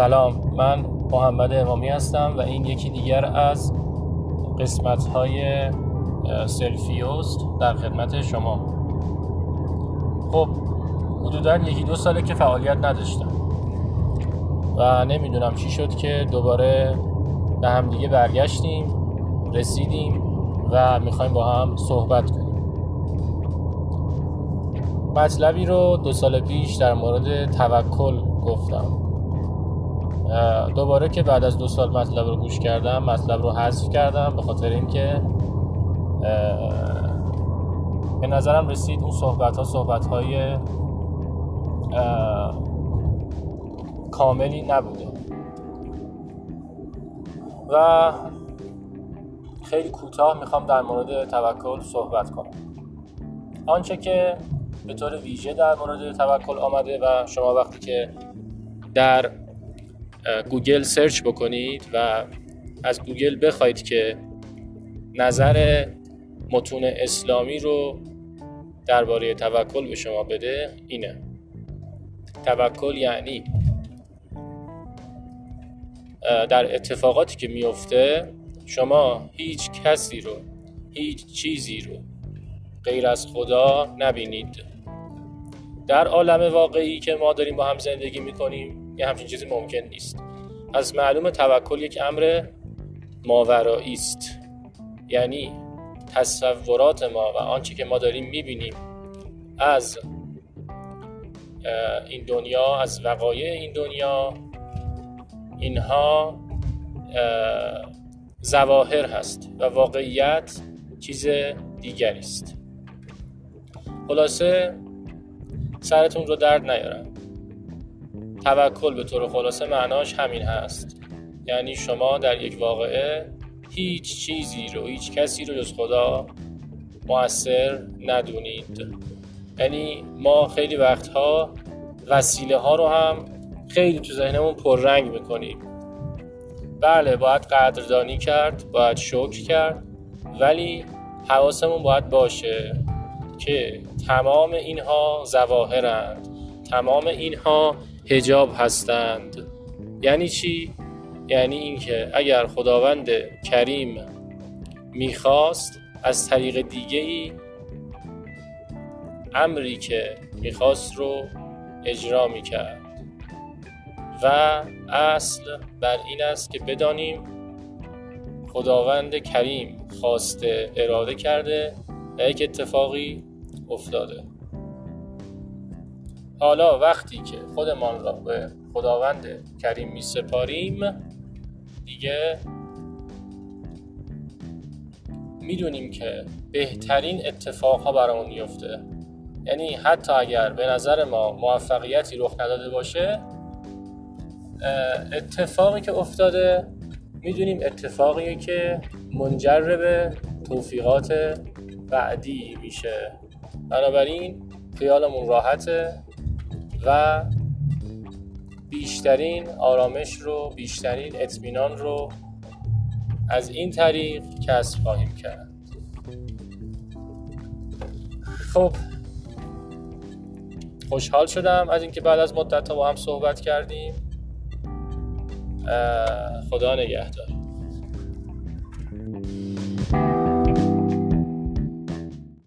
سلام. من محمد امامی هستم و این یکی دیگر از قسمت های سلفیوست در خدمت شما. خب حدودا یکی دو ساله که فعالیت نداشتم و نمی‌دونم چی شد که دوباره به هم دیگه برگشتیم رسیدیم و می‌خوایم با هم صحبت کنیم. مطلبی رو دو سال پیش در مورد توکل گفتم. دوباره که بعد از دو سال مطلب رو گوش کردم مطلب رو حذف کردم به خاطر اینکه به نظرم رسید اون صحبت ها صحبت های کاملی نبوده. و خیلی کوتاه می‌خوام در مورد توکل صحبت کنم. آنچه که به طور ویژه در مورد توکل آمده و شما وقتی که در گوگل search بکنید و از گوگل بخواید که نظر متون اسلامی رو درباره توکل به شما بده اینه. توکل یعنی در اتفاقاتی که میفته شما هیچ کسی رو هیچ چیزی رو غیر از خدا نبینید. در عالم واقعی که ما داریم با هم زندگی می‌کنیم یه همچین چیزی ممکن نیست. از معلوم توکل یک امر ماورایی است. یعنی تصورات ما و آنچه که ما داریم می‌بینیم از این دنیا از وقایع این دنیا اینها زواهر هست و واقعیت چیز دیگری است. خلاصه سرتون رو درد نیارم. توکل به طور خلاصه معناش همین هست. یعنی شما در یک واقعه هیچ چیزی رو هیچ کسی رو جز خدا موثر ندونید. یعنی ما خیلی وقتها وسیله ها رو هم خیلی تو ذهنمون پررنگ می‌کنیم. بله باید قدردانی کرد باید شکر کرد ولی حواسمون باید باشه که تمام اینها زواهرند تمام اینها هجاب هستند. یعنی چی؟ یعنی اینکه اگر خداوند کریم می‌خواست از طریق دیگه ای امری که می‌خواست رو اجرا می‌کرد. و اصل بر این است که بدانیم خداوند کریم خواسته اراده کرده و یک اتفاقی افتاده. حالا وقتی که خودمان را به خداوند کریم می سپاریم دیگه می‌دونیم که بهترین اتفاق ها برامون میفته یعنی حتی اگر به نظر ما موفقیتی رخ نداده باشه اتفاقی که افتاده می‌دونیم اتفاقیه که منجر به توفیقات بعدی میشه. بنابراین خیالمون راحته. و بیشترین آرامش رو بیشترین اطمینان رو از این طریق کسب خواهیم کرد. خب خوشحال شدم از اینکه بعد از مدت با هم صحبت کردیم. خدا نگهدار.